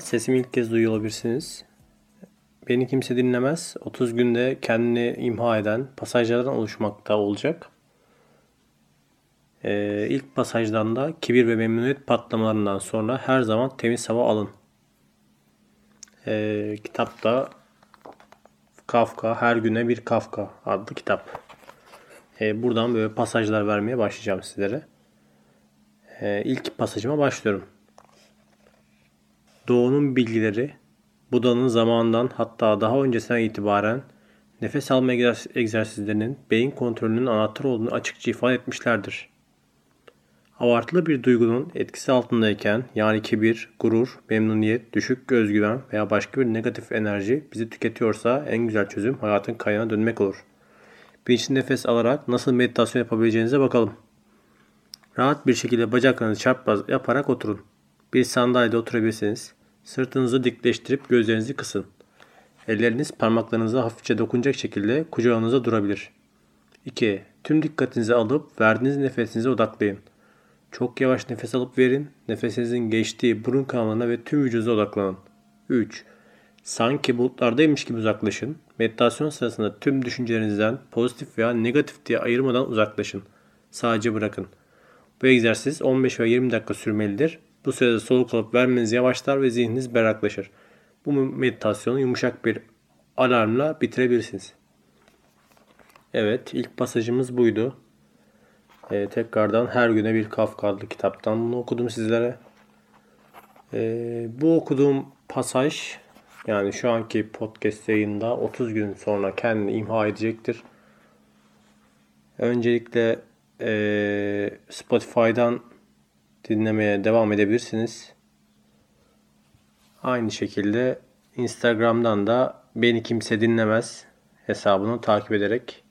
sesimi ilk kez duyuyor olabilirsiniz. Beni kimse dinlemez. 30 günde kendini imha eden pasajlardan oluşmakta olacak. Ee, ilk pasajdan da kibir ve memnuniyet patlamalarından sonra her zaman temiz hava alın. Ee, kitapta Kafka, Her Güne Bir Kafka adlı kitap. Ee, buradan böyle pasajlar vermeye başlayacağım sizlere. Ee, ilk pasajıma başlıyorum. Doğunun bilgileri Buda'nın zamanından hatta daha öncesinden itibaren nefes alma egzersizlerinin beyin kontrolünün anahtar olduğunu açıkça ifade etmişlerdir. Abartılı bir duygunun etkisi altındayken yani kibir, gurur, memnuniyet, düşük özgüven veya başka bir negatif enerji bizi tüketiyorsa en güzel çözüm hayatın kaynağına dönmek olur. Bilinçli nefes alarak nasıl meditasyon yapabileceğinize bakalım. Rahat bir şekilde bacaklarınızı çarpmaz yaparak oturun. Bir sandalyede oturabilirsiniz. Sırtınızı dikleştirip gözlerinizi kısın. Elleriniz parmaklarınıza hafifçe dokunacak şekilde kucağınıza durabilir. 2. Tüm dikkatinizi alıp verdiğiniz nefesinize odaklayın. Çok yavaş nefes alıp verin. Nefesinizin geçtiği burun kanalına ve tüm vücudunuza odaklanın. 3. Sanki bulutlardaymış gibi uzaklaşın. Meditasyon sırasında tüm düşüncelerinizden pozitif veya negatif diye ayırmadan uzaklaşın. Sadece bırakın. Bu egzersiz 15 ve 20 dakika sürmelidir. Bu sürede soluk alıp vermeniz yavaşlar ve zihniniz berraklaşır. Bu meditasyonu yumuşak bir alarmla bitirebilirsiniz. Evet ilk pasajımız buydu. Ee, tekrardan her güne bir Kafka kitaptan bunu okudum sizlere. Ee, bu okuduğum pasaj yani şu anki podcast yayında 30 gün sonra kendini imha edecektir. Öncelikle e, Spotify'dan dinlemeye devam edebilirsiniz. Aynı şekilde Instagram'dan da beni kimse dinlemez hesabını takip ederek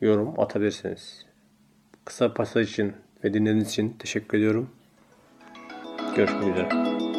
yorum atabilirsiniz. Kısa pasaj için ve dinlediğiniz için teşekkür ediyorum. Görüşmek üzere.